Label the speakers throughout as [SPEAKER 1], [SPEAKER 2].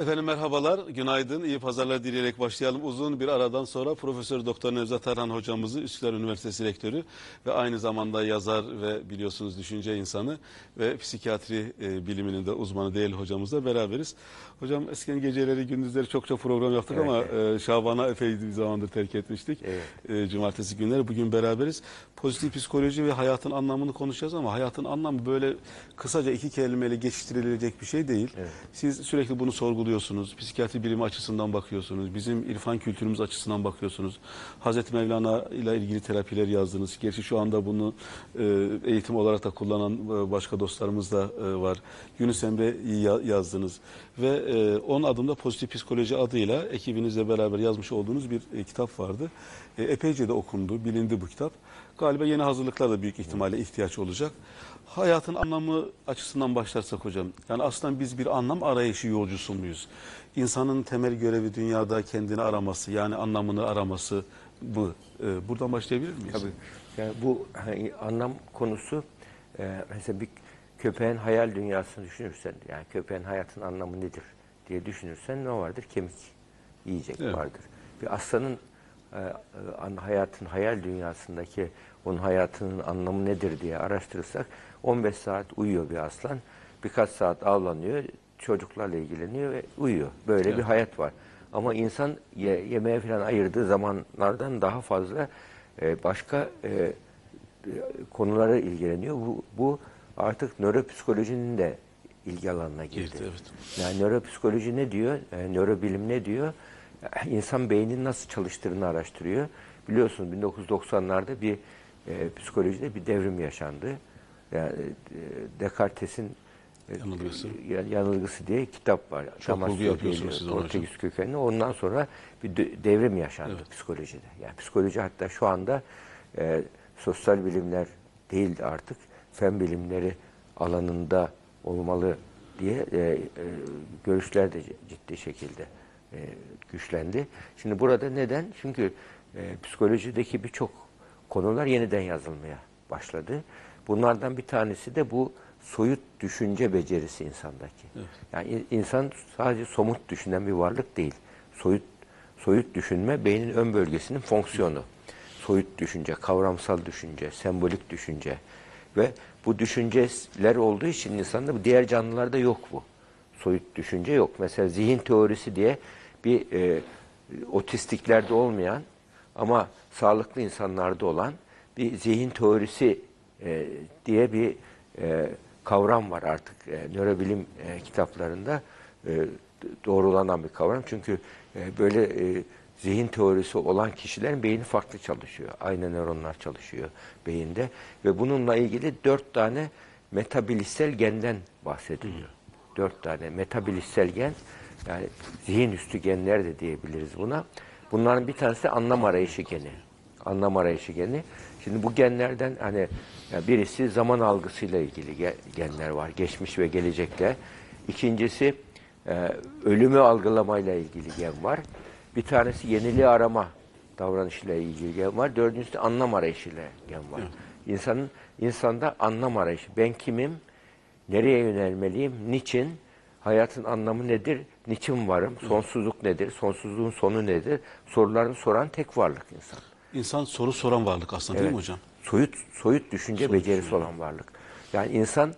[SPEAKER 1] Efendim merhabalar, günaydın, iyi pazarlar dileyerek başlayalım. Uzun bir aradan sonra Profesör Doktor Nevzat Erhan hocamızı Üsküdar Üniversitesi Rektörü ve aynı zamanda yazar ve biliyorsunuz düşünce insanı ve psikiyatri e, biliminin de uzmanı değerli hocamızla beraberiz. Hocam eskiden geceleri gündüzleri çok çok program yaptık
[SPEAKER 2] Evet,
[SPEAKER 1] ama e, Şaban'a epey bir zamandır terk etmiştik.
[SPEAKER 2] Evet.
[SPEAKER 1] E, cumartesi günleri bugün beraberiz. Pozitif psikoloji ve hayatın anlamını konuşacağız ama hayatın anlamı böyle kısaca iki kelimeyle geçiştirilecek bir şey değil.
[SPEAKER 2] Evet.
[SPEAKER 1] Siz sürekli bunu sorguluyorsunuz. Psikiyatri bilimi açısından bakıyorsunuz. Bizim irfan kültürümüz açısından bakıyorsunuz. Hazreti Mevlana ile ilgili terapiler yazdınız. Gerçi şu anda bunu e, eğitim olarak da kullanan e, başka dostlarımız da e, var. Yunus Emre'yi ya- yazdınız. Ve e, 10 adımda pozitif psikoloji adıyla ekibinizle beraber yazmış olduğunuz bir e, kitap vardı. E, epeyce de okundu, bilindi bu kitap. Galiba yeni hazırlıklar da büyük ihtimalle ihtiyaç olacak. Hayatın anlamı açısından başlarsak hocam. Yani aslında biz bir anlam arayışı yolcusu muyuz? İnsanın temel görevi dünyada kendini araması yani anlamını araması bu. Ee, buradan başlayabilir miyiz?
[SPEAKER 2] Tabii. Yani bu hani, anlam konusu e, mesela bir köpeğin hayal dünyasını düşünürsen yani köpeğin hayatın anlamı nedir diye düşünürsen ne vardır? Kemik yiyecek
[SPEAKER 1] Evet.
[SPEAKER 2] vardır. Bir aslanın an- hayatın hayal dünyasındaki onun hayatının anlamı nedir diye araştırırsak 15 saat uyuyor bir aslan. Birkaç saat avlanıyor, çocuklarla ilgileniyor ve uyuyor. Böyle bir
[SPEAKER 1] Evet.
[SPEAKER 2] hayat var. Ama insan ye, yemeğe falan ayırdığı zamanlardan daha fazla e, başka e, e, konulara ilgileniyor. Bu, bu artık nöropsikolojinin de ilgi alanına girdi.
[SPEAKER 1] Girdi, evet.
[SPEAKER 2] Yani nöropsikoloji ne diyor? E, nörobilim ne diyor? İnsan beyninin nasıl çalıştığını araştırıyor. Biliyorsunuz 1990'larda bir e, psikolojide bir devrim yaşandı. Yani e, Descartes'in e,
[SPEAKER 1] Yanılgısı.
[SPEAKER 2] ya- yanılgısı diye kitap var.
[SPEAKER 1] Çok
[SPEAKER 2] Damasio
[SPEAKER 1] vurgu yapıyorsunuz siz
[SPEAKER 2] kökenli. Ondan sonra bir de- devrim yaşandı
[SPEAKER 1] Evet.
[SPEAKER 2] psikolojide. Yani psikoloji hatta şu anda e, sosyal bilimler değil de artık fen bilimleri alanında olmalı diye e, e, görüşler de ciddi şekilde e, güçlendi. Şimdi burada neden? Çünkü e, psikolojideki birçok konular yeniden yazılmaya başladı. Bunlardan bir tanesi de bu soyut düşünce becerisi insandaki. Yani in- insan sadece somut düşünen bir varlık değil. Soyut soyut düşünme beynin ön bölgesinin fonksiyonu. Soyut düşünce, kavramsal düşünce, sembolik düşünce ve bu düşünceler olduğu için insanda bu diğer canlılarda yok bu. Soyut düşünce yok. Mesela zihin teorisi diye bir e, otistiklerde olmayan ama sağlıklı insanlarda olan bir zihin teorisi e, diye bir e, kavram var artık e, nörobilim e, kitaplarında e, doğrulanan bir kavram. Çünkü e, böyle e, zihin teorisi olan kişilerin beyni farklı çalışıyor. Aynı nöronlar çalışıyor beyinde ve bununla ilgili dört tane metabilissel genden bahsediliyor. Dört tane metabilissel gen yani zihin üstü genler de diyebiliriz buna. Bunların bir tanesi anlam arayışı geni. Anlam arayışı geni. Şimdi bu genlerden hani birisi zaman algısıyla ilgili ge- genler var. Geçmiş ve gelecekle. İkincisi e, ölümü algılamayla ilgili gen var. Bir tanesi yeniliği arama davranışıyla ilgili gen var. Dördüncüsü de anlam arayışıyla gen var. İnsanın insanda anlam arayışı. Ben kimim? Nereye yönelmeliyim? Niçin? Hayatın anlamı nedir? Niçin varım? Sonsuzluk nedir? Sonsuzluğun sonu nedir? Sorularını soran tek varlık insan.
[SPEAKER 1] İnsan soru soran varlık aslında değil mi hocam?
[SPEAKER 2] Soyut soyut düşünce becerisi olan varlık. Yani insan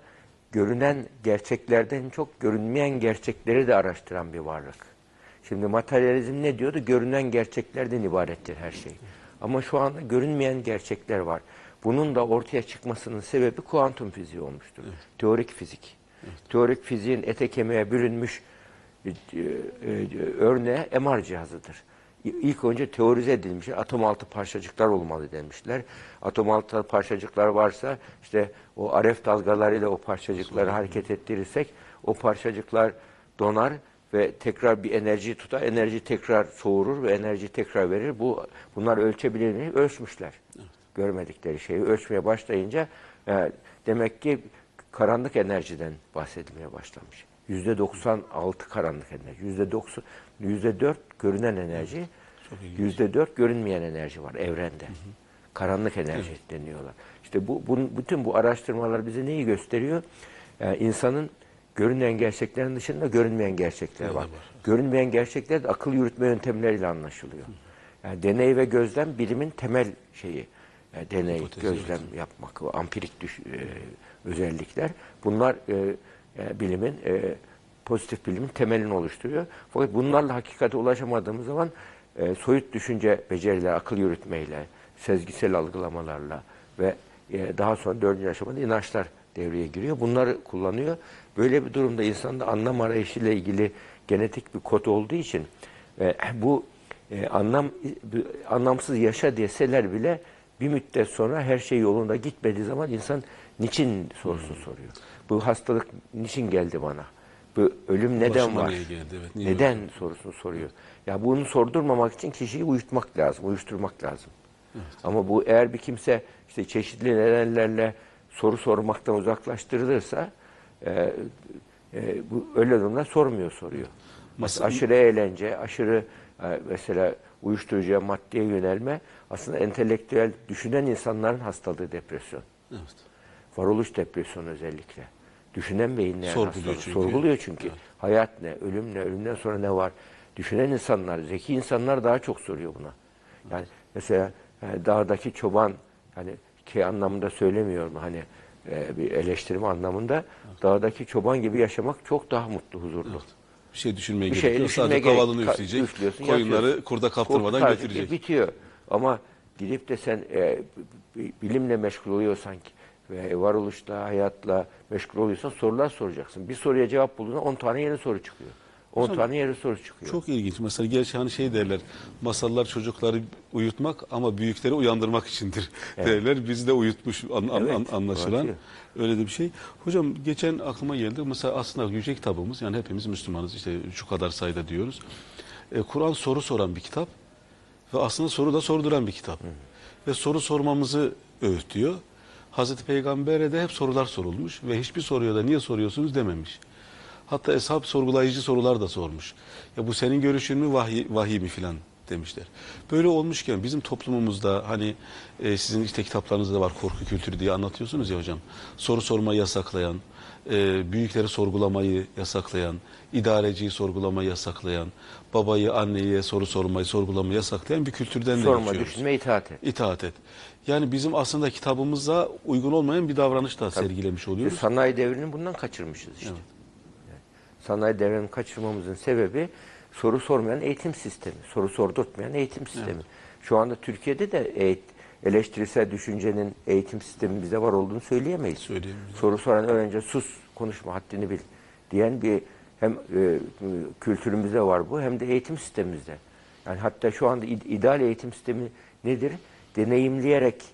[SPEAKER 2] görünen gerçeklerden çok görünmeyen gerçekleri de araştıran bir varlık. Şimdi materyalizm ne diyordu? Görünen gerçeklerden ibarettir her şey. Ama şu anda görünmeyen gerçekler var. Bunun da ortaya çıkmasının sebebi kuantum fiziği olmuştur. Teorik fizik. Teorik fiziğin ete kemiğe bürünmüş e, e, e, örneği MR cihazıdır. İlk önce teorize edilmiş atom altı parçacıklar olmalı demişler. Atom altı parçacıklar varsa işte o RF dalgalarıyla o parçacıkları hareket ettirirsek o parçacıklar donar ve tekrar bir enerji tutar. Enerji tekrar soğurur ve enerji tekrar verir. Bu bunlar ölçebilir mi? Ölçmüşler. Görmedikleri şeyi ölçmeye başlayınca e, demek ki karanlık enerjiden bahsedilmeye başlamış. Yüzde 96 karanlık enerji. Yüzde 90, yüzde 4 görünen enerji. Yüzde 4 görünmeyen enerji var evrende. Karanlık enerji deniyorlar. İşte bu, bunun, bütün bu araştırmalar bize neyi gösteriyor? Yani insanın görünen gerçeklerin dışında görünmeyen gerçekler
[SPEAKER 1] Evet,
[SPEAKER 2] var. Görünmeyen gerçekler de akıl yürütme yöntemleriyle anlaşılıyor. Yani deney ve gözlem bilimin temel şeyi. Yani deney,
[SPEAKER 1] Hipotezi,
[SPEAKER 2] gözlem yapmak, o ampirik düş- e, özellikler. Bunlar e, e, bilimin, e, pozitif bilimin temelini oluşturuyor. Fakat bunlarla hakikate ulaşamadığımız zaman e, soyut düşünce beceriler, akıl yürütmeyle, sezgisel algılamalarla ve e, daha sonra dördüncü aşamada inançlar devreye giriyor. Bunları kullanıyor. Böyle bir durumda insanda anlam arayışıyla ilgili genetik bir kod olduğu için e, bu e, anlam anlamsız yaşa deseler bile bir müddet sonra her şey yolunda gitmediği zaman insan niçin sorusunu soruyor. Bu hastalık niçin geldi bana? Bu ölüm neden
[SPEAKER 1] Başıma
[SPEAKER 2] var?
[SPEAKER 1] geldi? Evet, niye
[SPEAKER 2] neden sorusunu soruyor. Ya bunu sordurmamak için kişiyi uyutmak lazım, uyuşturmak lazım. Ama bu eğer bir kimse işte çeşitli nedenlerle soru sormaktan uzaklaştırılırsa e, e, bu öyle durumda sormuyor soruyor.
[SPEAKER 1] Mas-
[SPEAKER 2] aşırı eğlence, aşırı e, mesela uyuşturucuya, maddeye yönelme aslında entelektüel düşünen insanların hastalığı depresyon.
[SPEAKER 1] Evet.
[SPEAKER 2] Varoluş depresyonu özellikle. Düşünen beyinlerin
[SPEAKER 1] Sorguluyor
[SPEAKER 2] hastalığı.
[SPEAKER 1] çünkü.
[SPEAKER 2] Sorguluyor çünkü. Hayat ne, ölüm ne, ölümden sonra ne var? Düşünen insanlar, zeki insanlar daha çok soruyor buna. Yani mesela e, dağdaki çoban, hani ki anlamında söylemiyorum hani e, bir eleştirme anlamında dağdaki çoban gibi yaşamak çok daha mutlu, huzurlu.
[SPEAKER 1] Bir şey düşünmeye
[SPEAKER 2] Bir
[SPEAKER 1] gerek
[SPEAKER 2] şey
[SPEAKER 1] yok.
[SPEAKER 2] düşünmeye
[SPEAKER 1] Sadece kavalını
[SPEAKER 2] ka-
[SPEAKER 1] üfleyecek. Koyunları kurda kaptırmadan
[SPEAKER 2] Kurtarıcı
[SPEAKER 1] götürecek.
[SPEAKER 2] Bitiyor. Ama gidip de sen e, bilimle meşgul oluyorsan ki ve varoluşla, hayatla meşgul oluyorsan sorular soracaksın. Bir soruya cevap bulduğunda 10 tane yeni soru çıkıyor. 10 tane yeni soru çıkıyor.
[SPEAKER 1] Çok ilginç. Mesela gerçi hani şey derler. Masallar çocukları uyutmak ama büyükleri uyandırmak içindir derler. Bizi de uyutmuş an- an-
[SPEAKER 2] Evet,
[SPEAKER 1] an- anlaşılan.
[SPEAKER 2] doğru.
[SPEAKER 1] Öyle de bir şey. Hocam geçen aklıma geldi. Mesela aslında yüce kitabımız yani hepimiz Müslümanız işte şu kadar sayıda diyoruz. E, Kur'an soru soran bir kitap ve aslında soru da sorduran bir kitap. Ve soru sormamızı öğütüyor. Hazreti Peygamber'e de hep sorular sorulmuş ve hiçbir soruya da niye soruyorsunuz dememiş. Hatta eshab sorgulayıcı sorular da sormuş. Ya bu senin görüşün mü vahiy, vahiy mi filan demişler. Böyle olmuşken bizim toplumumuzda hani e, sizin işte kitaplarınızda da var korku kültürü diye anlatıyorsunuz ya hocam. Soru sormayı yasaklayan, e, büyükleri sorgulamayı yasaklayan, idareciyi sorgulamayı yasaklayan, babayı, anneyi soru sormayı, sorgulamayı yasaklayan bir kültürden de
[SPEAKER 2] Sorma,
[SPEAKER 1] geçiyoruz.
[SPEAKER 2] düşünme, itaat et.
[SPEAKER 1] İtaat et. Yani bizim aslında kitabımıza uygun olmayan bir davranış da sergilemiş
[SPEAKER 2] İşte
[SPEAKER 1] oluyoruz.
[SPEAKER 2] sanayi devrini bundan kaçırmışız işte.
[SPEAKER 1] Evet.
[SPEAKER 2] Yani sanayi devrini kaçırmamızın sebebi soru sormayan eğitim sistemi, soru sordurtmayan eğitim sistemi. Şu anda Türkiye'de de eğit- eleştirisel düşüncenin eğitim sistemi bizde var olduğunu söyleyemeyiz.
[SPEAKER 1] Söyleyemeyiz.
[SPEAKER 2] Soru soran öğrenci sus, konuşma, haddini bil diyen bir hem e, kültürümüzde var bu hem de eğitim sistemimizde. Yani hatta şu anda id- ideal eğitim sistemi nedir? Deneyimleyerek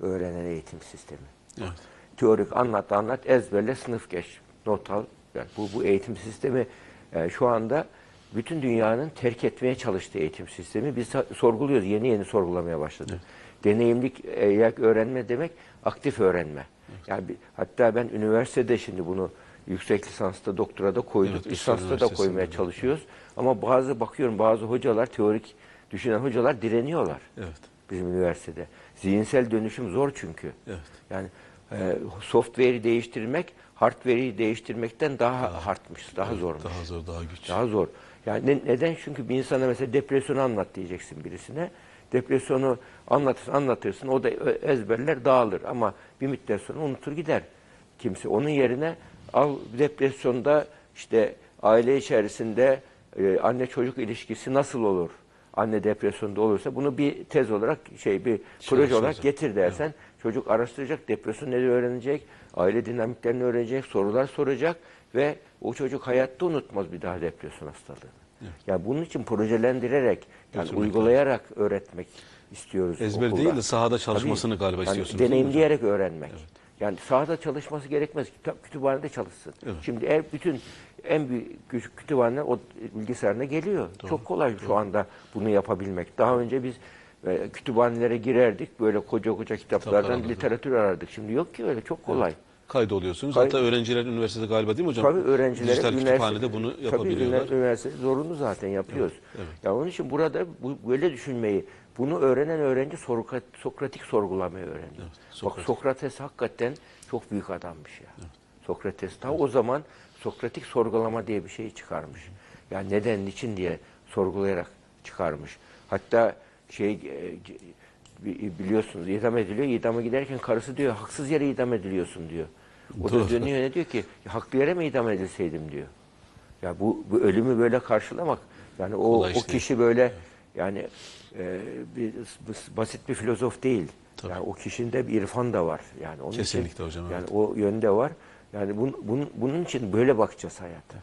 [SPEAKER 2] öğrenen eğitim sistemi.
[SPEAKER 1] Evet.
[SPEAKER 2] Teorik anlat anlat ezberle sınıf geç not al. Yani bu, bu eğitim sistemi e, şu anda bütün dünyanın terk etmeye çalıştığı eğitim sistemi. Biz sorguluyoruz yeni yeni sorgulamaya başladık. Deneyimlik e, öğrenme demek aktif öğrenme. Yani bir- hatta ben üniversitede şimdi bunu yüksek lisansta doktora da koyduk.
[SPEAKER 1] Evet,
[SPEAKER 2] lisansta da koymaya çalışıyoruz. Ama bazı bakıyorum bazı hocalar teorik düşünen hocalar direniyorlar
[SPEAKER 1] Evet.
[SPEAKER 2] bizim üniversitede. Zihinsel dönüşüm zor çünkü.
[SPEAKER 1] Evet.
[SPEAKER 2] Yani e, software'i değiştirmek, hardware'i değiştirmekten daha hardmış, daha zormuş.
[SPEAKER 1] Daha zor, daha güç.
[SPEAKER 2] Daha zor. Yani ne- neden? Çünkü bir insana mesela depresyonu anlat diyeceksin birisine. Depresyonu anlatırsın, anlatırsın. O da ö- ezberler dağılır. Ama bir müddet sonra unutur gider kimse. Onun yerine al depresyonda işte aile içerisinde e, anne çocuk ilişkisi nasıl olur? Anne depresyonda olursa bunu bir tez olarak şey bir proje olarak getir dersen çocuk araştıracak, depresyon nedir öğrenecek, aile dinamiklerini öğrenecek, sorular soracak ve o çocuk hayatta unutmaz bir daha depresyon hastalığını. Yani bunun için projelendirerek, yani
[SPEAKER 1] Götürmek
[SPEAKER 2] uygulayarak öğretmek istiyoruz.
[SPEAKER 1] Ezber
[SPEAKER 2] okulda.
[SPEAKER 1] değil de sahada çalışmasını
[SPEAKER 2] Tabii.
[SPEAKER 1] galiba
[SPEAKER 2] Yani
[SPEAKER 1] istiyorsunuz.
[SPEAKER 2] Deneyimleyerek öğrenmek. Yani sahada çalışması gerekmez. Kitap kütüphanede çalışsın.
[SPEAKER 1] Evet.
[SPEAKER 2] Şimdi eğer bütün en büyük küçük kütüphaneler o bilgisayarına geliyor. Çok kolay şu anda bunu yapabilmek. Daha önce biz e, kütüphanelere girerdik. Böyle koca koca kitaplardan
[SPEAKER 1] alırdık.
[SPEAKER 2] literatür arardık. Şimdi yok ki öyle çok kolay.
[SPEAKER 1] Kaydoluyorsunuz.
[SPEAKER 2] Kay-
[SPEAKER 1] Hatta öğrenciler üniversitede galiba değil mi hocam?
[SPEAKER 2] Tabii öğrencilere
[SPEAKER 1] Dijital kütüphanede bunu
[SPEAKER 2] tabii
[SPEAKER 1] yapabiliyorlar.
[SPEAKER 2] üniversite, üniversite zorunlu zaten yapıyoruz.
[SPEAKER 1] evet.
[SPEAKER 2] Ya onun için burada bu, böyle düşünmeyi, bunu öğrenen öğrenci Sokrat, Sokratik sorgulamayı öğrendi. Bak
[SPEAKER 1] Sokrates.
[SPEAKER 2] Sokrates hakikaten çok büyük adammış ya. Sokrates ta o zaman Sokratik sorgulama diye bir şey çıkarmış. Yani neden, niçin diye sorgulayarak çıkarmış. Hatta şey e, bi- biliyorsunuz idam ediliyor. İdama giderken karısı diyor haksız yere idam ediliyorsun diyor. O da
[SPEAKER 1] Doğru.
[SPEAKER 2] dönüyor ne diyor ki haklı yere mi idam edilseydim diyor. Ya bu, bu ölümü böyle karşılamak yani o,
[SPEAKER 1] Kolay
[SPEAKER 2] o
[SPEAKER 1] iş değil.
[SPEAKER 2] kişi böyle yani e, bir, basit bir filozof değil.
[SPEAKER 1] Tabii.
[SPEAKER 2] Yani o kişinde bir irfan da var. Yani onun
[SPEAKER 1] Kesinlikle
[SPEAKER 2] için,
[SPEAKER 1] hocam,
[SPEAKER 2] Yani
[SPEAKER 1] evet.
[SPEAKER 2] o yönde var. Yani bun, bunun, bunun için böyle bakacağız hayata.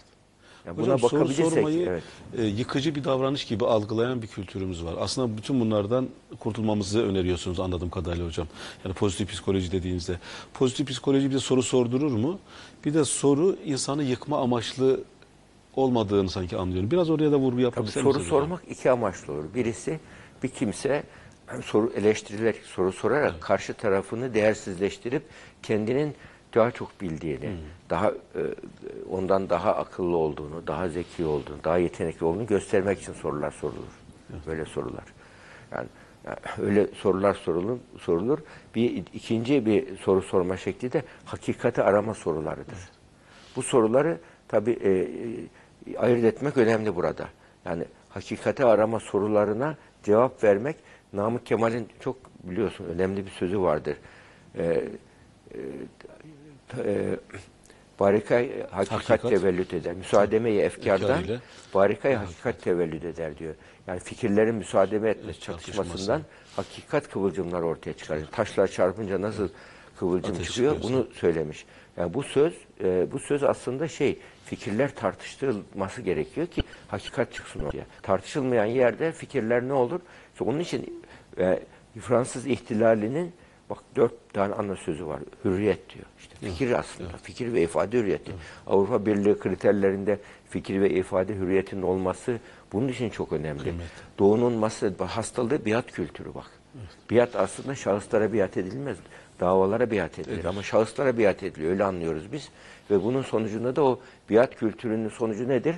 [SPEAKER 2] Yani buna
[SPEAKER 1] Hocam soru sormayı
[SPEAKER 2] evet.
[SPEAKER 1] e, yıkıcı bir davranış gibi algılayan bir kültürümüz var. Aslında bütün bunlardan kurtulmamızı öneriyorsunuz anladığım kadarıyla hocam. Yani pozitif psikoloji dediğinizde. Pozitif psikoloji bize soru sordurur mu? Bir de soru insanı yıkma amaçlı olmadığını sanki anlıyorum. Biraz oraya da vurgu yapmak
[SPEAKER 2] Tabii soru sormak iki amaçlı olur. Birisi bir kimse soru eleştirilerek soru sorarak karşı tarafını değersizleştirip kendinin daha çok bildiğini,
[SPEAKER 1] Hmm.
[SPEAKER 2] daha e, ondan daha akıllı olduğunu, daha zeki olduğunu, daha yetenekli olduğunu göstermek için sorular sorulur. Böyle sorular. Yani, yani öyle sorular sorulur, sorulur. Bir ikinci bir soru sorma şekli de hakikati arama sorularıdır. Bu soruları tabii e, e, ayırt etmek önemli burada. Yani hakikati arama sorularına cevap vermek Namık Kemal'in çok biliyorsun önemli bir sözü vardır. E, e, e, barikay hakikat,
[SPEAKER 1] Hakikat.
[SPEAKER 2] tevellüt eder. Müsaademe-i efkardan barikay hakikat tevellüt eder diyor. Yani fikirlerin müsaademe etme
[SPEAKER 1] Evet,
[SPEAKER 2] çatışmasından
[SPEAKER 1] çatışması.
[SPEAKER 2] hakikat kıvılcımları ortaya çıkar. Taşlar çarpınca nasıl kıvılcım
[SPEAKER 1] Ateş
[SPEAKER 2] çıkıyor
[SPEAKER 1] çıkıyorsa.
[SPEAKER 2] bunu söylemiş. Yani bu söz e, bu söz aslında şey fikirler tartıştırılması gerekiyor ki hakikat çıksın ortaya. Tartışılmayan yerde fikirler ne olur? İşte onun için e, Fransız ihtilalinin bak dört tane ana sözü var. Hürriyet diyor. İşte fikir aslında. Fikir ve ifade hürriyeti. Avrupa Birliği kriterlerinde fikir ve ifade hürriyetinin olması bunun için çok önemli.
[SPEAKER 1] Kıymetli.
[SPEAKER 2] Doğunun hastalığı biat kültürü bak. Biat aslında şahıslara biat edilmez. Davalara biat edilir ama şahıslara biat ediliyor. Öyle anlıyoruz biz. Ve bunun sonucunda da o biat kültürünün sonucu nedir?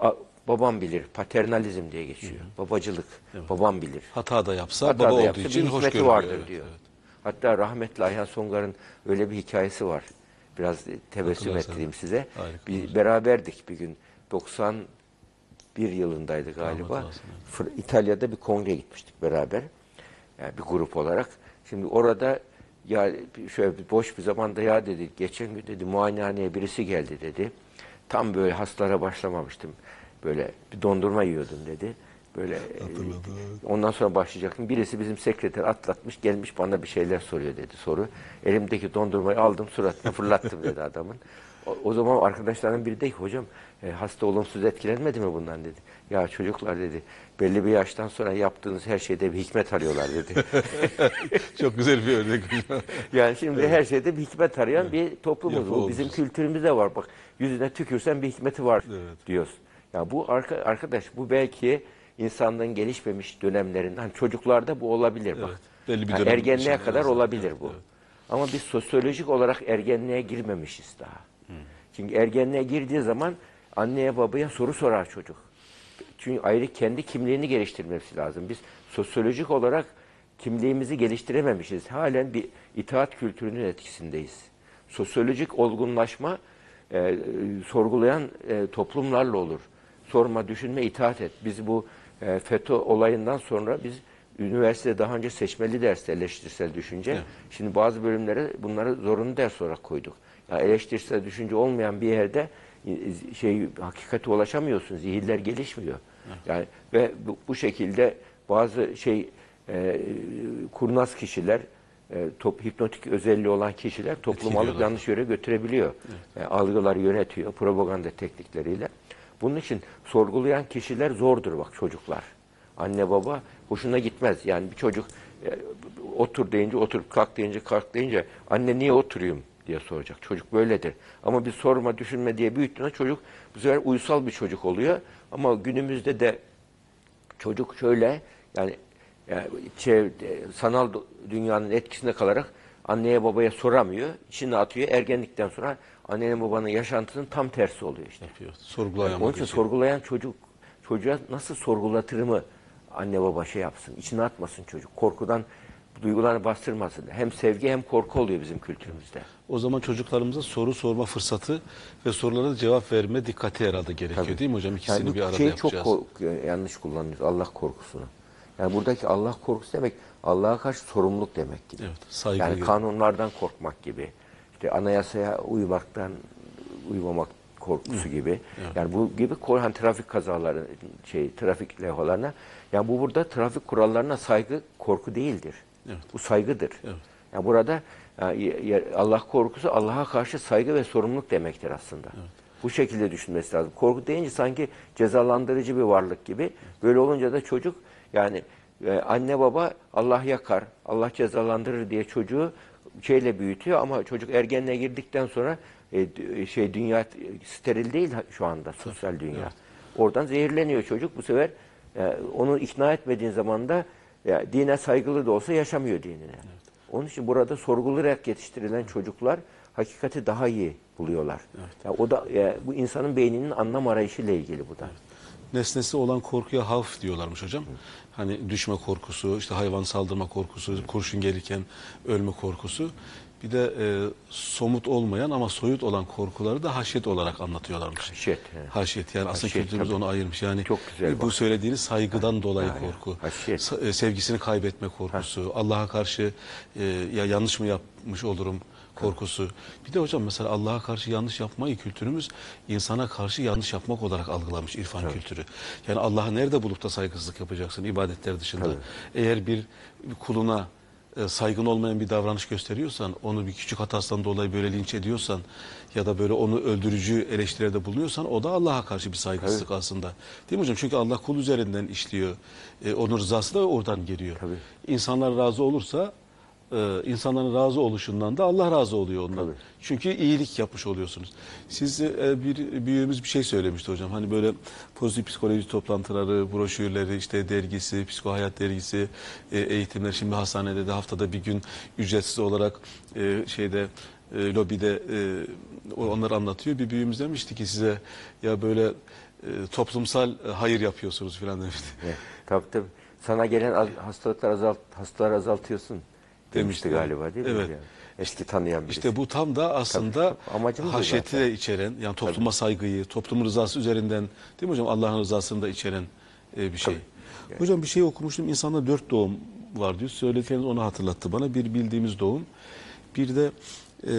[SPEAKER 2] A- babam bilir. Paternalizm diye geçiyor. Babacılık. Babam bilir.
[SPEAKER 1] Hata da yapsa
[SPEAKER 2] Hata
[SPEAKER 1] baba
[SPEAKER 2] da
[SPEAKER 1] olduğu
[SPEAKER 2] yapsa
[SPEAKER 1] için
[SPEAKER 2] bir
[SPEAKER 1] hoş görülüyor.
[SPEAKER 2] vardır
[SPEAKER 1] Evet,
[SPEAKER 2] diyor.
[SPEAKER 1] evet.
[SPEAKER 2] Hatta rahmetli Ayhan Songar'ın öyle bir hikayesi var. Biraz tebessüm
[SPEAKER 1] Hatırlarsanız.
[SPEAKER 2] ettireyim size.
[SPEAKER 1] Harika
[SPEAKER 2] Biz beraberdik bir gün. 91 yılındaydı galiba. İtalya'da bir kongre gitmiştik beraber. Yani bir grup olarak. Şimdi orada ya şöyle boş bir zamanda ya dedi geçen gün dedi muayenehaneye birisi geldi dedi. Tam böyle hastalara başlamamıştım. Böyle bir dondurma yiyordum dedi. Böyle e, ondan sonra başlayacaktım. Birisi bizim sekreter atlatmış gelmiş bana bir şeyler soruyor dedi soru. Elimdeki dondurmayı aldım suratına fırlattım dedi adamın. O, o zaman arkadaşlarım biri de ki hocam e, hasta olumsuz etkilenmedi mi bundan dedi. Ya çocuklar dedi belli bir yaştan sonra yaptığınız her şeyde bir hikmet arıyorlar dedi.
[SPEAKER 1] Çok güzel bir örnek
[SPEAKER 2] yani şimdi her şeyde bir hikmet arayan bir toplumuz.
[SPEAKER 1] Yapı
[SPEAKER 2] Bu bizim
[SPEAKER 1] olmuş.
[SPEAKER 2] kültürümüzde var. Bak yüzüne tükürsen bir hikmeti var
[SPEAKER 1] Evet.
[SPEAKER 2] diyoruz. Ya bu arka, arkadaş bu belki insanlığın gelişmemiş dönemlerinden çocuklarda bu olabilir bak.
[SPEAKER 1] Evet, belli bir
[SPEAKER 2] Yani ergenliğe kadar
[SPEAKER 1] lazım.
[SPEAKER 2] olabilir
[SPEAKER 1] Evet,
[SPEAKER 2] bu.
[SPEAKER 1] evet.
[SPEAKER 2] Ama biz sosyolojik olarak ergenliğe girmemişiz daha. Çünkü ergenliğe girdiği zaman anneye babaya soru sorar çocuk. Çünkü ayrı kendi kimliğini geliştirmesi lazım. Biz sosyolojik olarak kimliğimizi geliştirememişiz. Halen bir itaat kültürünün etkisindeyiz. Sosyolojik olgunlaşma e, e, sorgulayan e, toplumlarla olur. Sorma, düşünme, itaat et. Biz bu e, FETÖ olayından sonra biz üniversitede daha önce seçmeli derste eleştirisel düşünce.
[SPEAKER 1] Evet.
[SPEAKER 2] Şimdi bazı bölümlere bunları zorunlu ders olarak koyduk. Ya eleştirisel düşünce olmayan bir yerde e, şey hakikate ulaşamıyorsun. Zihinler gelişmiyor. Yani ve bu, bu şekilde bazı şey e, kurnaz kişiler e, top, hipnotik özelliği olan kişiler toplumu alıp yanlış yere götürebiliyor. Yani algıları yönetiyor propaganda teknikleriyle. Bunun için sorgulayan kişiler zordur bak çocuklar. Anne baba hoşuna gitmez. Yani bir çocuk e, otur deyince oturup kalk deyince kalk deyince anne niye oturayım diye soracak. Çocuk böyledir. Ama bir sorma düşünme diye büyüttüğünde çocuk bu sefer uysal bir çocuk oluyor. Ama günümüzde de çocuk şöyle yani, yani çev- sanal do- dünyanın etkisinde kalarak anneye babaya soramıyor. içine atıyor. Ergenlikten sonra annenin babanın yaşantısının tam tersi oluyor işte.
[SPEAKER 1] Yapıyor. Sorgulayamak
[SPEAKER 2] Onun için sorgulayan çocuk çocuğa nasıl sorgulatır mı anne baba şey yapsın, içine atmasın çocuk. Korkudan duygularını bastırmasın. Hem sevgi hem korku oluyor bizim kültürümüzde.
[SPEAKER 1] O zaman çocuklarımıza soru sorma fırsatı ve sorulara cevap verme dikkati herhalde gerekiyor
[SPEAKER 2] Tabii.
[SPEAKER 1] değil mi hocam? İkisini
[SPEAKER 2] Yani
[SPEAKER 1] bir arada
[SPEAKER 2] şeyi
[SPEAKER 1] yapacağız.
[SPEAKER 2] çok yanlış kullanıyoruz Allah korkusunu. Yani buradaki Allah korkusu demek Allah'a karşı sorumluluk demek gibi.
[SPEAKER 1] Evet, saygı
[SPEAKER 2] yani
[SPEAKER 1] gibi.
[SPEAKER 2] kanunlardan korkmak gibi. İşte anayasaya uymaktan uymamak korkusu gibi. Yani bu gibi hani trafik kazaları şey trafik levhalarına yani bu burada trafik kurallarına saygı korku değildir.
[SPEAKER 1] Evet.
[SPEAKER 2] Bu saygıdır.
[SPEAKER 1] Evet.
[SPEAKER 2] Yani burada ye- Allah korkusu Allah'a karşı saygı ve sorumluluk demektir aslında. Bu şekilde düşünmesi lazım. Korku deyince sanki cezalandırıcı bir varlık gibi. Böyle olunca da çocuk yani e, anne baba Allah yakar, Allah cezalandırır diye çocuğu şeyle büyütüyor ama çocuk ergenliğe girdikten sonra e, şey dünya steril değil şu anda sosyal dünya. Oradan zehirleniyor çocuk bu sefer e, onu ikna etmediğin zaman da ya, dine saygılı da olsa yaşamıyor dinine. Onun için burada sorgulayarak yetiştirilen çocuklar hakikati daha iyi buluyorlar. Ya o da ya, bu insanın beyninin anlam arayışıyla ilgili bu da.
[SPEAKER 1] Nesnesi olan korkuya havf diyorlarmış hocam. Hani düşme korkusu, işte hayvan saldırma korkusu, kurşun gelirken ölme korkusu. Bir de e, somut olmayan ama soyut olan korkuları da haşyet olarak anlatıyorlarmış.
[SPEAKER 2] Haşyet, he.
[SPEAKER 1] Haşyet yani aslında
[SPEAKER 2] Haşyet,
[SPEAKER 1] kültürümüz
[SPEAKER 2] tabii.
[SPEAKER 1] onu ayırmış. Yani
[SPEAKER 2] Çok güzel
[SPEAKER 1] bu
[SPEAKER 2] bak.
[SPEAKER 1] söylediğiniz saygıdan dolayı
[SPEAKER 2] Ha,
[SPEAKER 1] korku.
[SPEAKER 2] haşyet.
[SPEAKER 1] E, sevgisini kaybetme korkusu, Allah'a karşı e, ya yanlış mı yapmış olurum korkusu. Bir de hocam mesela Allah'a karşı yanlış yapmayı kültürümüz insana karşı yanlış yapmak olarak algılamış irfan kültürü. Yani Allah'ı nerede bulup da saygısızlık yapacaksın ibadetler dışında. Eğer bir kuluna e, saygın olmayan bir davranış gösteriyorsan, onu bir küçük hatasından dolayı böyle linç ediyorsan ya da böyle onu öldürücü eleştirilerde bulunuyorsan o da Allah'a karşı bir saygısızlık aslında. Değil mi hocam? Çünkü Allah kul üzerinden işliyor. E, onun rızası da oradan geliyor.
[SPEAKER 2] Tabii.
[SPEAKER 1] İnsanlar razı olursa e, insanların razı oluşundan da Allah razı oluyor ondan.
[SPEAKER 2] Tabii.
[SPEAKER 1] Çünkü iyilik yapmış oluyorsunuz. Siz e, bir büyüğümüz bir şey söylemişti hocam. Hani böyle pozitif psikoloji toplantıları, broşürleri, işte dergisi, psikohayat dergisi, e, eğitimler. Şimdi hastanede de haftada bir gün ücretsiz olarak e, şeyde e, lobide e, onları anlatıyor. Bir büyüğümüz demişti ki size ya böyle e, toplumsal e, hayır yapıyorsunuz falan demişti.
[SPEAKER 2] Evet, tabii tabii. Sana gelen az- hastalıklar azalt, hastaları azaltıyorsun demişti galiba değil mi?
[SPEAKER 1] evet.
[SPEAKER 2] Yani eski tanıyan birisi.
[SPEAKER 1] İşte bu tam da aslında
[SPEAKER 2] Tabii, amacımız zaten.
[SPEAKER 1] de içeren, yani topluma saygıyı, toplumun rızası üzerinden, değil mi hocam? Allah'ın rızasını da içeren e, bir şey. Hocam bir şey okumuştum. İnsanda dört doğum var diyor. Söylediğiniz onu hatırlattı bana. Bir bildiğimiz doğum, bir de e,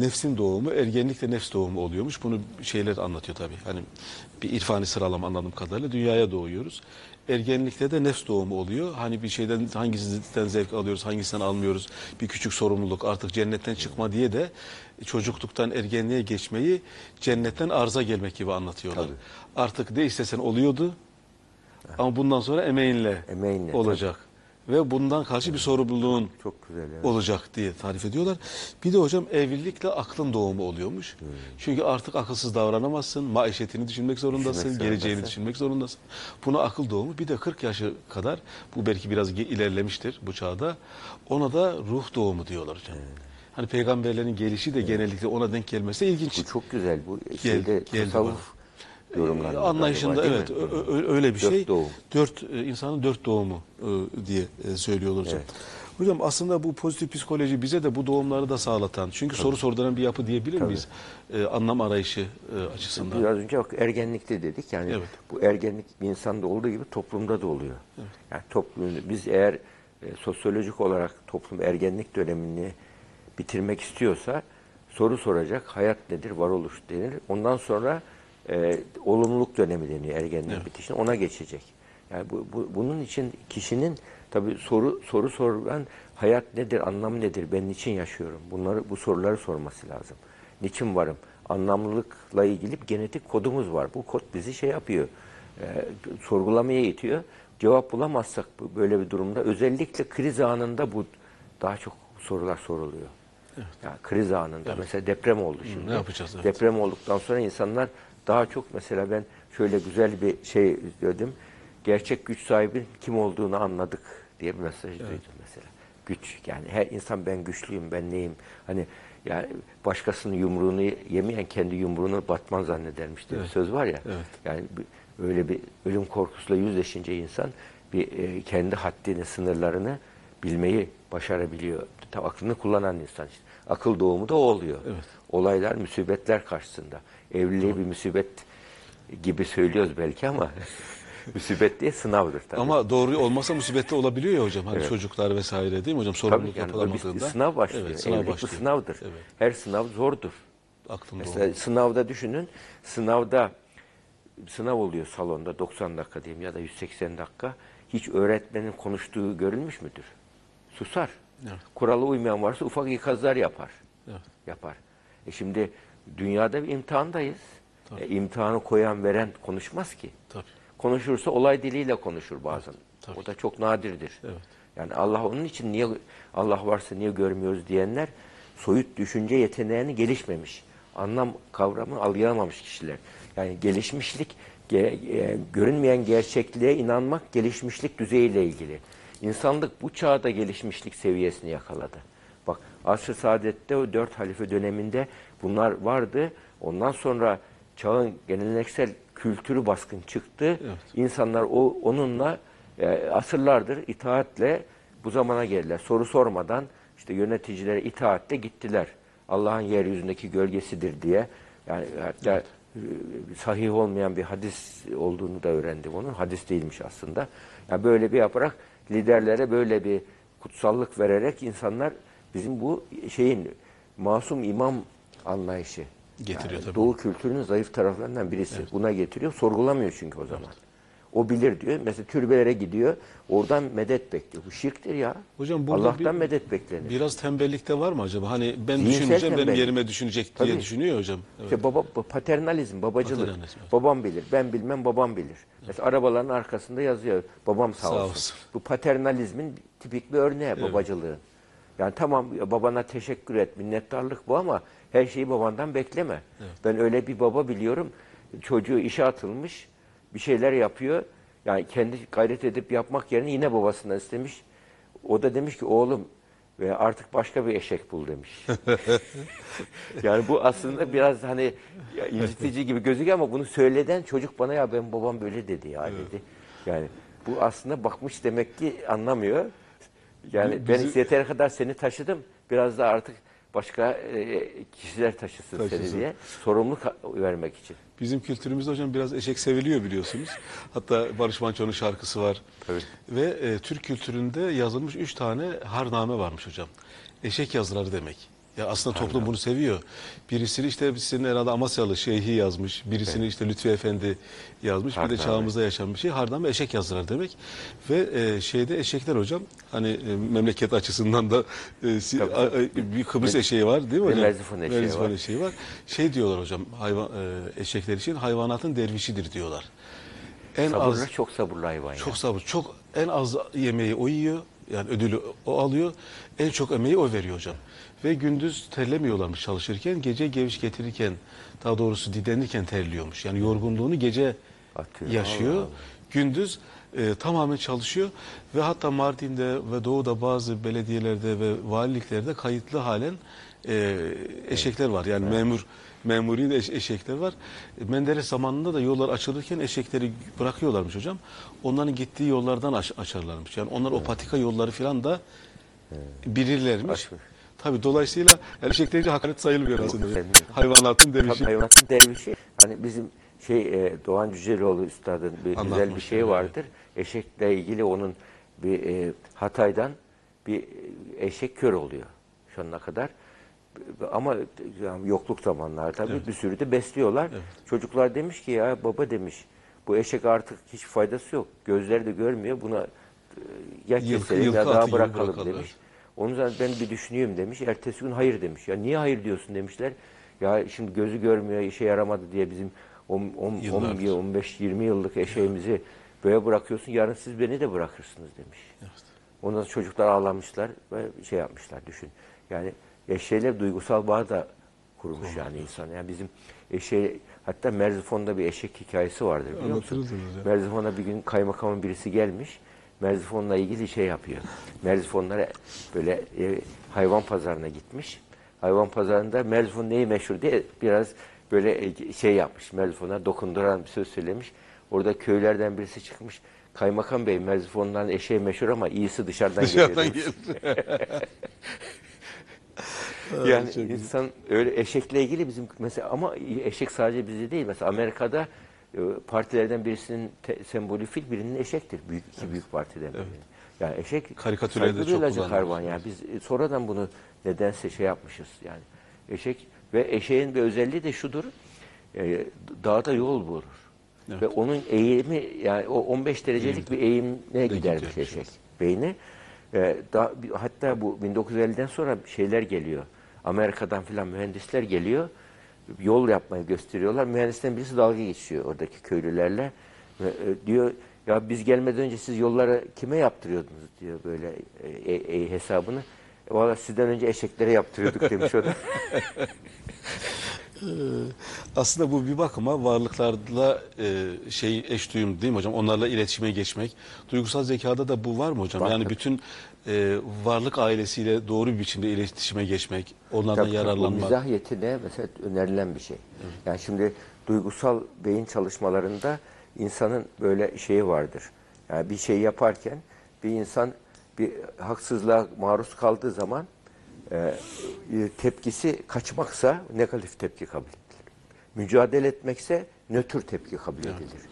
[SPEAKER 1] nefsin doğumu, ergenlikle nefs doğumu oluyormuş. Bunu şeyler anlatıyor tabii. Hani bir irfani sıralama anladığım kadarıyla dünyaya doğuyoruz. Ergenlikte de nefs doğumu oluyor. Hani bir şeyden hangisinden zevk alıyoruz, hangisinden almıyoruz. Bir küçük sorumluluk artık cennetten çıkma diye de çocukluktan ergenliğe geçmeyi cennetten arza gelmek gibi anlatıyorlar.
[SPEAKER 2] Tabii.
[SPEAKER 1] Artık ne istesen oluyordu ama bundan sonra emeğinle,
[SPEAKER 2] Emeğinle,
[SPEAKER 1] olacak. Ve bundan karşı bir sorumluluğun
[SPEAKER 2] Çok güzel. Evet.
[SPEAKER 1] olacak diye tarif ediyorlar. Bir de hocam evlilikle aklın doğumu oluyormuş.
[SPEAKER 2] Hmm.
[SPEAKER 1] Çünkü artık akılsız davranamazsın. Maişetini düşünmek zorundasın.
[SPEAKER 2] Düşünmek
[SPEAKER 1] geleceğini
[SPEAKER 2] zorundasın.
[SPEAKER 1] düşünmek zorundasın. Buna akıl doğumu. Bir de 40 yaşı kadar bu belki biraz ilerlemiştir bu çağda. Ona da ruh doğumu diyorlar hocam. Hani peygamberlerin gelişi de genellikle ona denk gelmesi ilginç.
[SPEAKER 2] Bu çok güzel. Bu
[SPEAKER 1] Gel-
[SPEAKER 2] şeyde
[SPEAKER 1] geldi
[SPEAKER 2] tasavvuf yorumlarında
[SPEAKER 1] Ee, anlayışında
[SPEAKER 2] galiba,
[SPEAKER 1] evet öyle bir
[SPEAKER 2] Dört
[SPEAKER 1] şey.
[SPEAKER 2] doğum.
[SPEAKER 1] Dört e, insanın dört doğumu e, diye e, söylüyorlar hocam.
[SPEAKER 2] Evet.
[SPEAKER 1] Hocam aslında bu pozitif psikoloji bize de bu doğumları da sağlatan. Çünkü soru sorduran bir yapı diyebilir miyiz? E, anlam arayışı e, açısından.
[SPEAKER 2] Biraz önce bak ergenlikte dedik yani
[SPEAKER 1] Evet.
[SPEAKER 2] bu ergenlik bir insanda olduğu gibi toplumda da oluyor. Yani toplum biz eğer e, sosyolojik olarak toplum ergenlik dönemini bitirmek istiyorsa soru soracak. Hayat nedir? Varoluş denir. Ondan sonra e, olumluluk dönemi deniyor ergenlik
[SPEAKER 1] Evet.
[SPEAKER 2] bitişine. Ona geçecek. Yani bu, bu- bunun için kişinin tabii soru soru soran hayat nedir? Anlam nedir? Ben niçin yaşıyorum? Bunları bu soruları sorması lazım. Niçin varım? Anlamlılıkla ilgili genetik kodumuz var. Bu kod bizi şey yapıyor. e, sorgulamaya itiyor. Cevap bulamazsak bu- böyle bir durumda özellikle kriz anında bu daha çok sorular soruluyor. Yani kriz anında mesela deprem oldu şimdi.
[SPEAKER 1] ne yapacağız, evet.
[SPEAKER 2] Deprem olduktan sonra insanlar daha çok mesela ben şöyle güzel bir şey izledim. Gerçek güç sahibi kim olduğunu anladık diye bir mesaj duydum mesela. Güç yani her insan ben güçlüyüm ben neyim hani yani başkasının yumruğunu yemeyen kendi yumruğunu batman zannedermiş diye bir söz var ya.
[SPEAKER 1] Evet.
[SPEAKER 2] Yani öyle bir ölüm korkusuyla yüzleşince insan bir e, kendi haddini, sınırlarını bilmeyi başarabiliyor. Tam aklını kullanan insan işte. Akıl doğumu da o oluyor.
[SPEAKER 1] Evet.
[SPEAKER 2] Olaylar, musibetler karşısında. Evliliği bir musibet gibi söylüyoruz belki ama musibet diye sınavdır tabii.
[SPEAKER 1] Ama doğru olmasa musibette olabiliyor ya hocam. Hani
[SPEAKER 2] Evet.
[SPEAKER 1] çocuklar vesaire değil mi hocam?
[SPEAKER 2] Tabii
[SPEAKER 1] Sorumluluk
[SPEAKER 2] yani böyle bir sınav başlıyor.
[SPEAKER 1] Evet, sınav
[SPEAKER 2] Evlilik
[SPEAKER 1] başlıyor.
[SPEAKER 2] bir sınavdır.
[SPEAKER 1] Evet.
[SPEAKER 2] Her sınav zordur.
[SPEAKER 1] Aklım
[SPEAKER 2] Mesela
[SPEAKER 1] doğru.
[SPEAKER 2] sınavda düşünün. Sınavda sınav oluyor salonda 90 dakika diyeyim ya da 180 dakika. Hiç öğretmenin konuştuğu görülmüş müdür? Susar.
[SPEAKER 1] Evet.
[SPEAKER 2] Kurala uymayan varsa ufak ikazlar yapar.
[SPEAKER 1] Evet.
[SPEAKER 2] Yapar. E şimdi dünyada bir imtihandayız. E, imtihanı koyan veren konuşmaz ki.
[SPEAKER 1] Tabii.
[SPEAKER 2] Konuşursa olay diliyle konuşur bazen.
[SPEAKER 1] tabii.
[SPEAKER 2] O da çok nadirdir.
[SPEAKER 1] Evet.
[SPEAKER 2] Yani Allah onun için niye Allah varsa niye görmüyoruz diyenler soyut düşünce yeteneğini gelişmemiş. Anlam kavramı algılamamış kişiler. Yani gelişmişlik ge- e, görünmeyen gerçekliğe inanmak gelişmişlik düzeyiyle ilgili. İnsanlık bu çağda gelişmişlik seviyesini yakaladı. Asr-ı Saadet'te o dört halife döneminde bunlar vardı. Ondan sonra çağın geleneksel kültürü baskın çıktı.
[SPEAKER 1] Evet.
[SPEAKER 2] İnsanlar o onunla e, asırlardır itaatle bu zamana geldiler. Soru sormadan işte yöneticilere itaatle gittiler. Allah'ın yeryüzündeki gölgesidir diye. Yani hatta e, sahih olmayan bir hadis olduğunu da öğrendim onun. Hadis değilmiş aslında. Yani böyle bir yaparak liderlere böyle bir kutsallık vererek insanlar bizim bu şeyin masum imam anlayışı
[SPEAKER 1] Getiriyor
[SPEAKER 2] yani
[SPEAKER 1] tabii.
[SPEAKER 2] Doğu kültürünün zayıf taraflarından birisi. Buna getiriyor. Sorgulamıyor çünkü o zaman. O bilir diyor. Mesela türbelere gidiyor. Oradan medet bekliyor. Bu şirktir ya.
[SPEAKER 1] Hocam
[SPEAKER 2] Allah'tan
[SPEAKER 1] bir-
[SPEAKER 2] medet beklenir.
[SPEAKER 1] Biraz tembellikte var mı acaba? Hani ben
[SPEAKER 2] Zihinsel
[SPEAKER 1] düşüneceğim benim
[SPEAKER 2] tembellik.
[SPEAKER 1] yerime düşünecek diye
[SPEAKER 2] Tabii.
[SPEAKER 1] düşünüyor hocam. Evet.
[SPEAKER 2] İşte baba paternalizm, babacılık.
[SPEAKER 1] Paternalizm, evet.
[SPEAKER 2] Babam bilir. Ben bilmem babam bilir. Mesela arabaların arkasında yazıyor. Babam sağ,
[SPEAKER 1] Sağ
[SPEAKER 2] olsun.
[SPEAKER 1] olsun.
[SPEAKER 2] Bu paternalizmin tipik bir örneği babacılığın. Yani tamam babana teşekkür et, minnettarlık bu ama her şeyi babandan bekleme. Ben öyle bir baba biliyorum. Çocuğu işe atılmış, bir şeyler yapıyor. Yani kendi gayret edip yapmak yerine yine babasından istemiş. O da demiş ki oğlum ve artık başka bir eşek bul demiş. yani bu aslında biraz hani incitici gibi gözüküyor ama bunu söyleden çocuk bana ya benim babam böyle dedi ya dedi. Yani bu aslında bakmış demek ki anlamıyor. Yani
[SPEAKER 1] Bi-
[SPEAKER 2] ben
[SPEAKER 1] bizi-
[SPEAKER 2] yeteri kadar seni taşıdım. Biraz da artık başka e, kişiler taşısın, seni
[SPEAKER 1] Taşısın.
[SPEAKER 2] diye sorumluluk vermek için.
[SPEAKER 1] Bizim kültürümüzde hocam biraz eşek seviliyor biliyorsunuz. Hatta Barış Manço'nun şarkısı var.
[SPEAKER 2] Tabii.
[SPEAKER 1] Ve e, Türk kültüründe yazılmış üç tane harname varmış hocam. Eşek yazıları demek. Ya aslında toplum bunu seviyor. Birisini işte senin herhalde Amasyalı Şeyhi yazmış. Birisini işte Lütfi Efendi yazmış. Bir
[SPEAKER 2] Harname.
[SPEAKER 1] de çağımızda yaşayan bir şey. Harname eşek yazıları demek. Ve e, şeyde eşekler hocam hani e, memleket açısından da e, si- a- a- bir Kıbrıs eşeği var değil mi hocam?
[SPEAKER 2] Merzifon eşeği
[SPEAKER 1] Merzifon eşeği var. Şey diyorlar hocam hayvan e, eşekler için hayvanatın dervişidir diyorlar. En
[SPEAKER 2] Sabırlı,
[SPEAKER 1] az
[SPEAKER 2] çok sabırlı hayvan
[SPEAKER 1] çok sabır. Çok en az yemeği o yiyor. Yani ödülü o alıyor. En çok emeği o veriyor hocam. Ve gündüz terlemiyorlarmış çalışırken. Gece geviş getirirken daha doğrusu didenirken terliyormuş. Yani yorgunluğunu gece
[SPEAKER 2] Atıyor.
[SPEAKER 1] yaşıyor.
[SPEAKER 2] Allah Allah.
[SPEAKER 1] Gündüz e, tamamen çalışıyor. Ve hatta Mardin'de ve Doğu'da bazı belediyelerde ve valiliklerde kayıtlı halen e, eşekler var. Yani memur memuri de eş- eşekler var. Menderes zamanında da yollar açılırken eşekleri bırakıyorlarmış hocam. Onların gittiği yollardan aç- açarlarmış. Yani onlar o patika yolları falan da bilirlermiş.
[SPEAKER 2] Açmış.
[SPEAKER 1] Tabii dolayısıyla yani eşek deyince hakaret sayılmıyor aslında. Hayvanatın
[SPEAKER 2] Tabii
[SPEAKER 1] demişi.
[SPEAKER 2] hayvanatın dervişi. Hani bizim şey e, Doğan Cüceloğlu üstadın bir güzel bir
[SPEAKER 1] Anlatmış,
[SPEAKER 2] şey
[SPEAKER 1] evet.
[SPEAKER 2] vardır. Eşekle ilgili onun bir e, Hatay'dan bir e, eşek kör oluyor şu ana kadar. Ama yani yokluk zamanlar tabii bir sürü de besliyorlar. Çocuklar demiş ki ya baba demiş bu eşek artık hiç faydası yok. Gözleri de görmüyor. Buna e, ya keselim ya daha bırakalım
[SPEAKER 1] bırakalım,
[SPEAKER 2] demiş. Onun zaman ben bir düşüneyim demiş. Ertesi gün hayır demiş. Ya niye hayır diyorsun demişler. Ya şimdi gözü görmüyor, işe yaramadı diye bizim 10
[SPEAKER 1] Yıllardır.
[SPEAKER 2] 15 20 yıllık eşeğimizi böyle bırakıyorsun. Yarın siz beni de bırakırsınız demiş. Ondan sonra çocuklar ağlamışlar ve şey yapmışlar düşün. Yani eşeğle duygusal bağ da kurmuş yani insan. Yani bizim eşeğe hatta Merzifon'da bir eşek hikayesi vardır biliyor musun? Merzifon'a bir gün kaymakamın birisi gelmiş. Merzifon'la ilgili şey yapıyor. Merzifonlara böyle e, hayvan pazarına gitmiş. Hayvan pazarında Merzifon neyi meşhur diye biraz böyle e, şey yapmış. Merzifon'a dokunduran bir söz söylemiş. Orada köylerden birisi çıkmış. Kaymakam Bey Merzifon'dan eşeği meşhur ama iyisi dışarıdan,
[SPEAKER 1] Dışarıdan
[SPEAKER 2] geliyor.
[SPEAKER 1] gelir.
[SPEAKER 2] Yani
[SPEAKER 1] çok
[SPEAKER 2] insan öyle eşekle ilgili bizim mesela ama eşek sadece bizde değil. Mesela Amerika'da e, partilerden birisinin te- sembolü fil, birinin eşektir. Büyük iki büyük partiden biri. Yani eşek
[SPEAKER 1] Karikatürlerde
[SPEAKER 2] saygı
[SPEAKER 1] çok kullanılıyor.
[SPEAKER 2] hayvan. Yani biz e, sonradan bunu nedense şey yapmışız yani. Eşek ve eşeğin bir özelliği de şudur. E, dağda yol bulur.
[SPEAKER 1] Evet.
[SPEAKER 2] Ve onun eğimi yani o 15 derecelik bir eğimine gidermiş
[SPEAKER 1] gidiyormuş,
[SPEAKER 2] eşek beyni. Ee, daha, hatta bu 1950'den sonra şeyler geliyor. Amerika'dan filan mühendisler geliyor. Yol yapmayı gösteriyorlar. Mühendisten birisi dalga geçiyor oradaki köylülerle. E, diyor ya biz gelmeden önce siz yolları kime yaptırıyordunuz diyor böyle e, e, e, hesabını. E, Valla sizden önce eşeklere yaptırıyorduk demiş o da.
[SPEAKER 1] Aslında bu bir bakıma varlıklarla e, şey eş duyum değil mi hocam? Onlarla iletişime geçmek. Duygusal zekada da bu var mı hocam?
[SPEAKER 2] Var
[SPEAKER 1] yani
[SPEAKER 2] tabii.
[SPEAKER 1] bütün e, varlık ailesiyle doğru bir biçimde iletişime geçmek, onlardan
[SPEAKER 2] Tabii tabii,
[SPEAKER 1] yararlanmak.
[SPEAKER 2] mizah yeteneği mesela önerilen bir şey. Yani şimdi duygusal beyin çalışmalarında insanın böyle şeyi vardır. Yani bir şey yaparken bir insan bir haksızlığa maruz kaldığı zaman e, e, tepkisi kaçmaksa negatif tepki kabul edilir. Mücadele etmekse nötr tepki kabul edilir.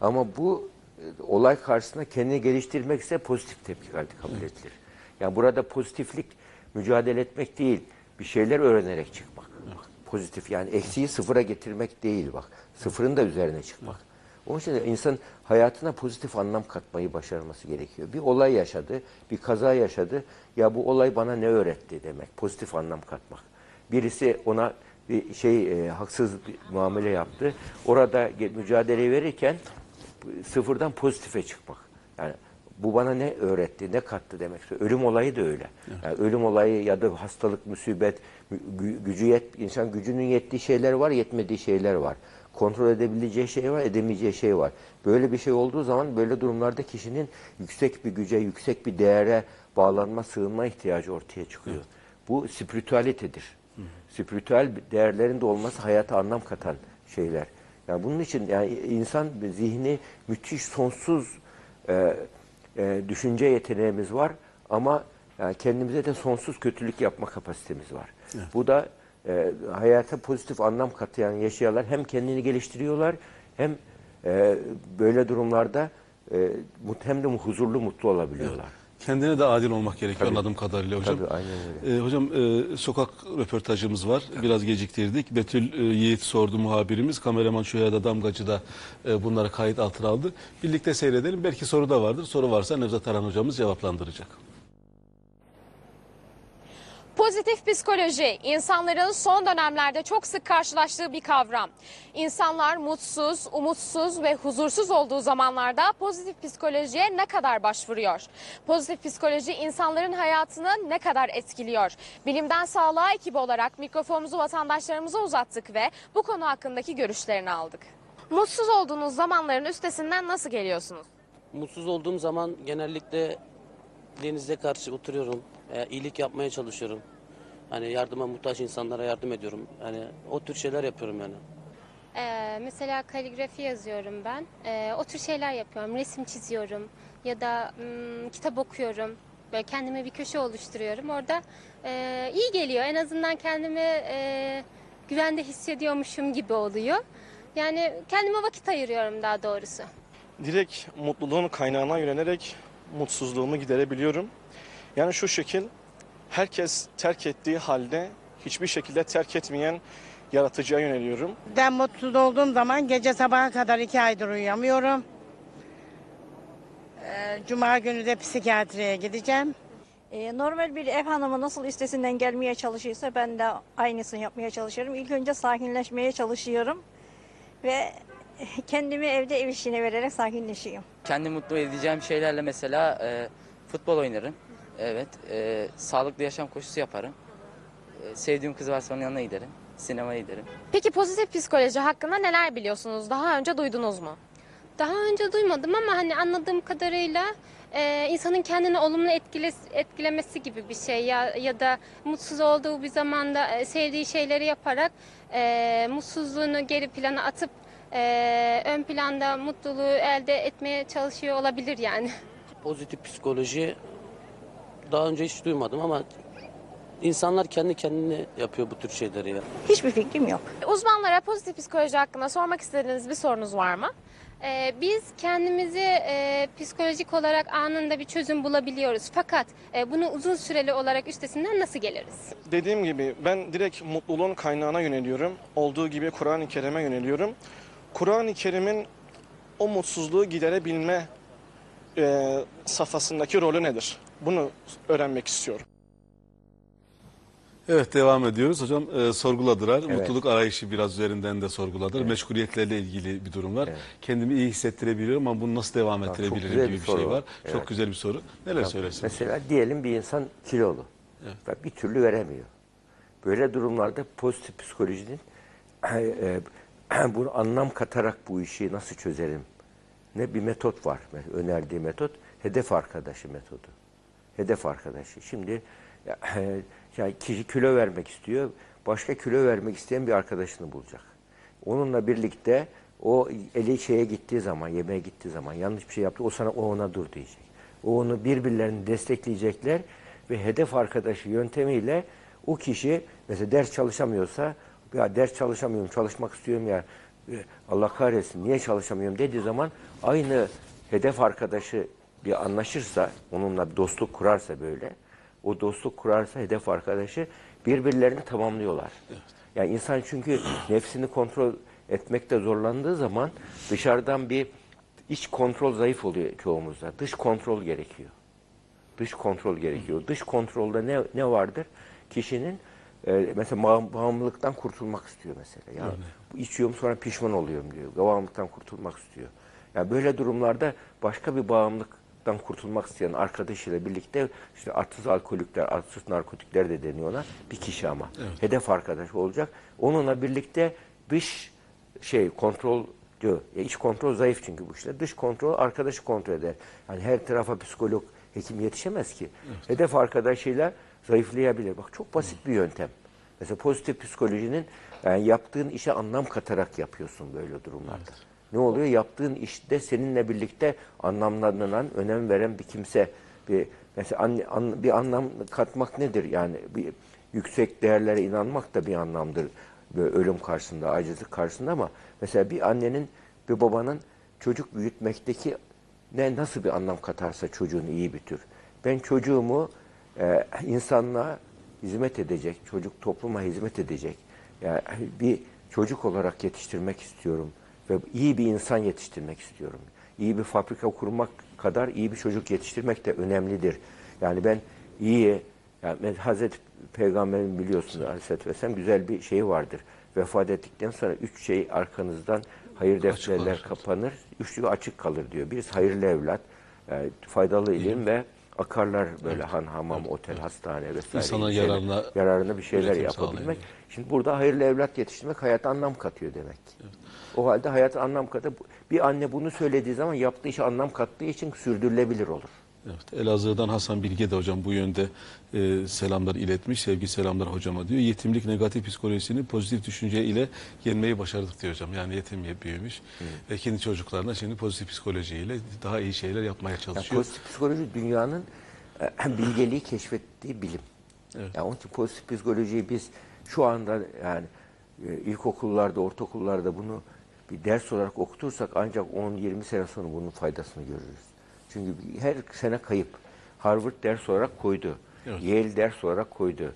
[SPEAKER 2] Ama bu e, olay karşısında kendini geliştirmekse pozitif tepki kabul edilir. Yani burada pozitiflik mücadele etmek değil, bir şeyler öğrenerek çıkmak. Bak, pozitif yani eksiği sıfıra getirmek değil bak. Sıfırın da üzerine çıkmak. Onun için de insan hayatına pozitif anlam katmayı başarması gerekiyor. Bir olay yaşadı, bir kaza yaşadı. Ya bu olay bana ne öğretti demek. Pozitif anlam katmak. Birisi ona bir şey e, haksız muamele yaptı. Orada mücadele verirken sıfırdan pozitife çıkmak. Yani bu bana ne öğretti, ne kattı demek. Ölüm olayı da öyle. Yani ölüm olayı ya da hastalık, musibet, gü- gücü yet, insan gücünün yettiği şeyler var, yetmediği şeyler var. Kontrol edebileceği şey var, edemeyeceği şey var. Böyle bir şey olduğu zaman böyle durumlarda kişinin yüksek bir güce, yüksek bir değere bağlanma, sığınma ihtiyacı ortaya çıkıyor. Bu spiritüalitedir. Spiritüel değerlerin de olması hayata anlam katan şeyler. Yani bunun için yani insan zihni müthiş sonsuz e, e, düşünce yeteneğimiz var ama yani kendimize de sonsuz kötülük yapma kapasitemiz var. Bu da e, hayata pozitif anlam katayan yaşayanlar hem kendini geliştiriyorlar hem e, böyle durumlarda e, hem de huzurlu mutlu olabiliyorlar.
[SPEAKER 1] Kendine de adil olmak gerekiyor
[SPEAKER 2] Tabii.
[SPEAKER 1] anladığım kadarıyla hocam.
[SPEAKER 2] Tabii aynen öyle.
[SPEAKER 1] Ee, hocam e, sokak röportajımız var. Biraz geciktirdik. Betül e, Yiğit sordu muhabirimiz. Kameraman Şuya da Damgacı da e, bunları kayıt altına aldı. Birlikte seyredelim. Belki soru da vardır. Soru varsa Nevzat Aran hocamız cevaplandıracak.
[SPEAKER 3] Pozitif psikoloji insanların son dönemlerde çok sık karşılaştığı bir kavram. İnsanlar mutsuz, umutsuz ve huzursuz olduğu zamanlarda pozitif psikolojiye ne kadar başvuruyor? Pozitif psikoloji insanların hayatını ne kadar etkiliyor? Bilimden Sağlığa ekibi olarak mikrofonumuzu vatandaşlarımıza uzattık ve bu konu hakkındaki görüşlerini aldık. Mutsuz olduğunuz zamanların üstesinden nasıl geliyorsunuz?
[SPEAKER 4] Mutsuz olduğum zaman genellikle denize karşı oturuyorum. E, iyilik yapmaya çalışıyorum. Hani yardıma muhtaç insanlara yardım ediyorum. Yani o tür şeyler yapıyorum yani.
[SPEAKER 5] Ee, mesela kaligrafi yazıyorum ben. Ee, o tür şeyler yapıyorum. Resim çiziyorum ya da mm, kitap okuyorum. Böyle kendime bir köşe oluşturuyorum. Orada e, iyi geliyor. En azından kendimi e, güvende hissediyormuşum gibi oluyor. Yani kendime vakit ayırıyorum daha doğrusu.
[SPEAKER 6] direkt mutluluğun kaynağına yönelerek mutsuzluğumu giderebiliyorum. Yani şu şekil herkes terk ettiği halde hiçbir şekilde terk etmeyen yaratıcıya yöneliyorum.
[SPEAKER 7] Ben mutsuz olduğum zaman gece sabaha kadar iki aydır uyuyamıyorum. Ee, Cuma günü de psikiyatriye gideceğim.
[SPEAKER 8] Ee, Normal bir ev hanımı nasıl üstesinden gelmeye çalışıyorsa ben de aynısını yapmaya çalışıyorum. İlk önce sakinleşmeye çalışıyorum ve kendimi evde ev işine vererek sakinleşiyorum.
[SPEAKER 9] Kendi mutlu edeceğim şeylerle mesela e, futbol oynarım. Evet. e, sağlıklı yaşam koşusu yaparım. E, sevdiğim kız varsa onun yanına giderim. Sinemaya giderim.
[SPEAKER 3] Peki pozitif psikoloji hakkında neler biliyorsunuz? Daha önce duydunuz mu?
[SPEAKER 5] Daha önce duymadım ama hani anladığım kadarıyla e, insanın kendini olumlu etkile, etkilemesi gibi bir şey ya ya da mutsuz olduğu bir zamanda e, sevdiği şeyleri yaparak e, mutsuzluğunu geri plana atıp e, ön planda mutluluğu elde etmeye çalışıyor olabilir yani.
[SPEAKER 4] Pozitif psikoloji daha önce hiç duymadım ama insanlar kendi kendine yapıyor bu tür şeyleri ya.
[SPEAKER 8] Hiçbir fikrim yok.
[SPEAKER 3] Uzmanlara pozitif psikoloji hakkında sormak istediğiniz bir sorunuz var mı?
[SPEAKER 5] Ee, biz kendimizi e, psikolojik olarak anında bir çözüm bulabiliyoruz. Fakat e, bunu uzun süreli olarak üstesinden nasıl geliriz?
[SPEAKER 6] Dediğim gibi ben direkt mutluluğun kaynağına yöneliyorum. Olduğu gibi Kur'an-ı Kerim'e yöneliyorum. Kur'an-ı Kerim'in o mutsuzluğu giderebilme e, safhasındaki rolü nedir? Bunu öğrenmek istiyorum.
[SPEAKER 1] Evet devam ediyoruz. Hocam e, sorguladılar.
[SPEAKER 2] Evet.
[SPEAKER 1] Mutluluk arayışı biraz üzerinden de sorguladılar. Meşguliyetlerle ilgili bir durum var.
[SPEAKER 2] Evet.
[SPEAKER 1] Kendimi iyi hissettirebiliyorum ama bunu nasıl devam ettirebilirim gibi
[SPEAKER 2] bir
[SPEAKER 1] bir şey var.
[SPEAKER 2] var.
[SPEAKER 1] Çok
[SPEAKER 2] Evet.
[SPEAKER 1] güzel bir soru. Neler söylersiniz?
[SPEAKER 2] Mesela diyelim bir insan kilolu. Ve bir türlü veremiyor. Böyle durumlarda pozitif psikolojinin e, bunu anlam katarak bu işi nasıl çözerim? Ne bir metot var. Önerdiği metot hedef arkadaşı metodu. Hedef arkadaşı. Şimdi ya, yani kişi kilo vermek istiyor. Başka kilo vermek isteyen bir arkadaşını bulacak. Onunla birlikte o eli şeye gittiği zaman, yemeğe gittiği zaman yanlış bir şey yaptı. O sana o ona dur diyecek. O onu birbirlerini destekleyecekler ve hedef arkadaşı yöntemiyle o kişi mesela ders çalışamıyorsa ya ders çalışamıyorum, çalışmak istiyorum ya Allah kahretsin niye çalışamıyorum dediği zaman aynı hedef arkadaşı bir anlaşırsa, onunla bir dostluk kurarsa böyle, o dostluk kurarsa hedef arkadaşı birbirlerini tamamlıyorlar. Yani insan çünkü nefsini kontrol etmekte zorlandığı zaman dışarıdan bir iç kontrol zayıf oluyor çoğumuzda. Dış kontrol gerekiyor. Dış kontrol gerekiyor. Dış kontrolde ne ne vardır? Kişinin e, mesela bağım- bağımlılıktan kurtulmak istiyor mesela. Ya içiyorum sonra pişman oluyorum diyor. Bağımlılıktan kurtulmak istiyor. Ya böyle durumlarda başka bir bağımlılıktan kurtulmak isteyen arkadaşıyla birlikte işte arsız alkolikler, arsız narkotikler de deniyor ona. Bir kişi ama. Hedef arkadaşı olacak. Onunla birlikte dış şey kontrol diyor. Ya iç kontrol zayıf çünkü bu işte. Dış kontrol arkadaşı kontrol eder. Yani her tarafa psikolog, hekim yetişemez ki. Hedef arkadaşıyla zayıflayabilir. Bak çok basit bir yöntem. Mesela pozitif psikolojinin yani yaptığın işe anlam katarak yapıyorsun böyle durumlarda. Ne oluyor? Yaptığın işte seninle birlikte anlamlanan, önem veren bir kimse, bir mesela an- an- bir anlam katmak nedir? Yani bir yüksek değerlere inanmak da bir anlamdır. Böyle ölüm karşısında, acizlik karşısında ama mesela bir annenin, bir babanın çocuk büyütmekteki ne nasıl bir anlam katarsa çocuğun iyi bir tür. Ben çocuğumu e, insanlığa hizmet edecek, çocuk topluma hizmet edecek. Yani bir çocuk olarak yetiştirmek istiyorum ve iyi bir insan yetiştirmek istiyorum. İyi bir fabrika kurmak kadar iyi bir çocuk yetiştirmek de önemlidir. Yani ben iyi, yani Hazreti Peygamber'in biliyorsunuz Aleyhisselatü Vesselam güzel bir şeyi vardır. Vefat ettikten sonra üç şey arkanızdan hayır defterler kapanır, üçlü açık kalır diyor. Birisi hayırlı evlat, yani faydalı ilim ve akarlar böyle han, hamam, otel, hastane vesaire. Şeyler.
[SPEAKER 1] yararına
[SPEAKER 2] yararına bir şeyler yapabilmek.
[SPEAKER 1] sağlayan.
[SPEAKER 2] Şimdi burada hayırlı evlat yetiştirmek hayata anlam katıyor demek. O halde hayata anlam katı. Bir anne bunu söylediği zaman yaptığı işe anlam kattığı için sürdürülebilir olur.
[SPEAKER 1] Evet, Elazığ'dan Hasan Bilge de hocam bu yönde e, selamlar iletmiş. Sevgi selamlar hocama diyor. Yetimlik negatif psikolojisini pozitif düşünce ile yenmeyi başardık diyor hocam. Yani yetim büyümüş ve kendi çocuklarına şimdi pozitif psikolojiyle daha iyi şeyler yapmaya
[SPEAKER 2] Yani
[SPEAKER 1] çalışıyor.
[SPEAKER 2] pozitif psikoloji dünyanın e, bilgeliği keşfettiği bilim.
[SPEAKER 1] Evet.
[SPEAKER 2] Yani onun için pozitif psikolojiyi biz şu anda yani e, ilkokullarda, ortaokullarda bunu bir ders olarak okutursak ancak 10-20 sene sonra bunun faydasını görürüz. Çünkü her sene kayıp. Harvard ders olarak koydu.
[SPEAKER 1] Evet.
[SPEAKER 2] Yale ders olarak koydu.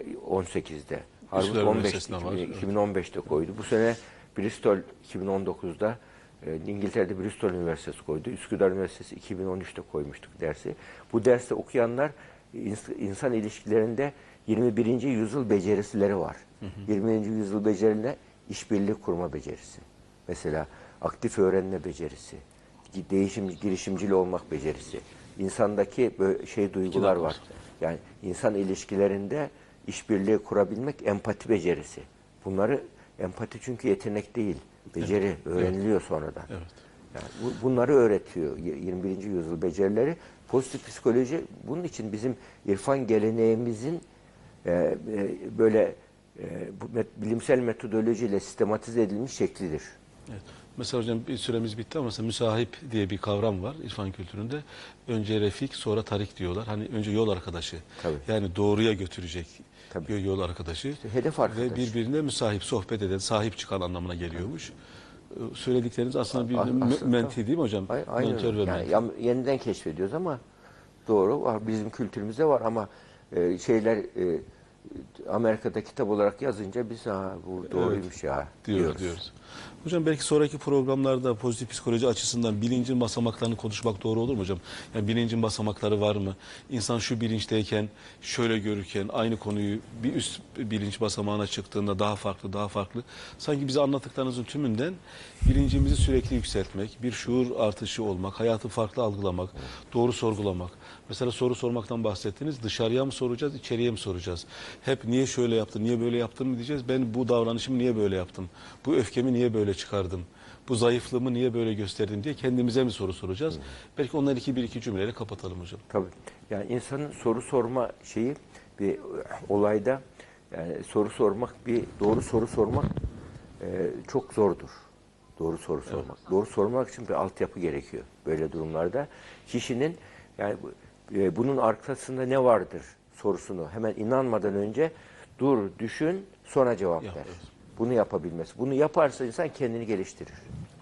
[SPEAKER 2] e, 18'de. Harvard
[SPEAKER 1] Üsküdar
[SPEAKER 2] 15
[SPEAKER 1] Üniversitesi'nde var, evet.
[SPEAKER 2] 2015'te koydu. Bu sene Bristol 2019'da e, İngiltere'de Bristol Üniversitesi koydu. Üsküdar Üniversitesi 2013'te koymuştuk dersi. Bu derste okuyanlar ins- insan ilişkilerinde 21. yüzyıl becerileri var. 20. yüzyıl becerilerinde işbirliği kurma becerisi. Mesela aktif öğrenme becerisi, değişim girişimcil olmak becerisi. İnsandaki böyle şey duygular var. Yani insan ilişkilerinde işbirliği kurabilmek empati becerisi. Bunları empati çünkü yetenek değil, beceri öğreniliyor sonradan.
[SPEAKER 1] Evet.
[SPEAKER 2] Yani bu- bunları öğretiyor y- 21. yüzyıl becerileri. Pozitif psikoloji bunun için bizim irfan geleneğimizin e, e, böyle e, bu met- bilimsel metodolojiyle sistematize edilmiş şeklidir.
[SPEAKER 1] Evet. Mesela hocam bir süremiz bitti ama mesela müsahip diye bir kavram var İrfan kültüründe. Önce refik sonra tarik diyorlar. Hani önce yol arkadaşı.
[SPEAKER 2] Tabii.
[SPEAKER 1] Yani doğruya götürecek
[SPEAKER 2] Tabii.
[SPEAKER 1] yol arkadaşı.
[SPEAKER 2] hedef
[SPEAKER 1] Ve
[SPEAKER 2] arkadaş.
[SPEAKER 1] birbirine müsahip, sohbet eden, sahip çıkan anlamına geliyormuş. Ee, Söyledikleriniz aslında bir
[SPEAKER 2] aslında-
[SPEAKER 1] menti değil mi hocam?
[SPEAKER 2] Ay- Aynen.
[SPEAKER 1] Mentör ve
[SPEAKER 2] Yani
[SPEAKER 1] menti.
[SPEAKER 2] yeniden keşfediyoruz ama doğru var. Bizim kültürümüzde var ama e, şeyler e, Amerika'da kitap olarak yazınca biz ha bu doğruymuş ya
[SPEAKER 1] diyoruz,
[SPEAKER 2] diyoruz.
[SPEAKER 1] diyoruz. Hocam belki sonraki programlarda pozitif psikoloji açısından bilincin basamaklarını konuşmak doğru olur mu hocam? Yani bilincin basamakları var mı? İnsan şu bilinçteyken, şöyle görürken aynı konuyu bir üst bilinç basamağına çıktığında daha farklı, daha farklı. Sanki bize anlattıklarınızın tümünden bilincimizi sürekli yükseltmek, bir şuur artışı olmak, hayatı farklı algılamak, doğru sorgulamak. Mesela soru sormaktan bahsettiniz. Dışarıya mı soracağız, içeriye mi soracağız? Hep niye şöyle yaptın, niye böyle yaptın mı diyeceğiz. Ben bu davranışımı niye böyle yaptım? Bu öfkemi niye böyle çıkardım? Bu zayıflığımı niye böyle gösterdim diye kendimize mi soru soracağız? Belki onları iki bir iki cümleyle kapatalım hocam.
[SPEAKER 2] Tabii. Yani insanın soru sorma şeyi bir olayda yani soru sormak bir doğru soru sormak e, çok zordur. Doğru soru sormak. Doğru sormak için bir altyapı gerekiyor böyle durumlarda. Kişinin yani bu- e, bunun arkasında ne vardır sorusunu hemen inanmadan önce dur, düşün, sonra cevap ver. Bunu yapabilmesi. Bunu yaparsa insan kendini geliştirir.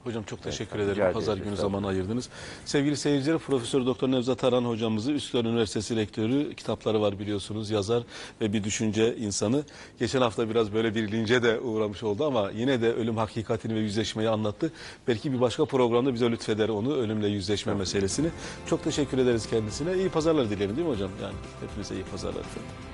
[SPEAKER 1] Hocam çok teşekkür
[SPEAKER 2] rica
[SPEAKER 1] ederim. Pazar günü zaman ayırdınız. Sevgili seyirciler Profesör Doktor Nevzat Aran hocamızı Üsküdar Üniversitesi rektörü kitapları var biliyorsunuz yazar ve bir düşünce insanı. Geçen hafta biraz böyle bir lince de uğramış oldu ama yine de ölüm hakikatini ve yüzleşmeyi anlattı. Belki bir başka programda bize lütfeder onu ölümle yüzleşme meselesini. Çok teşekkür ederiz kendisine. İyi pazarlar dilerim değil mi hocam? Yani hepinize iyi pazarlar efendim.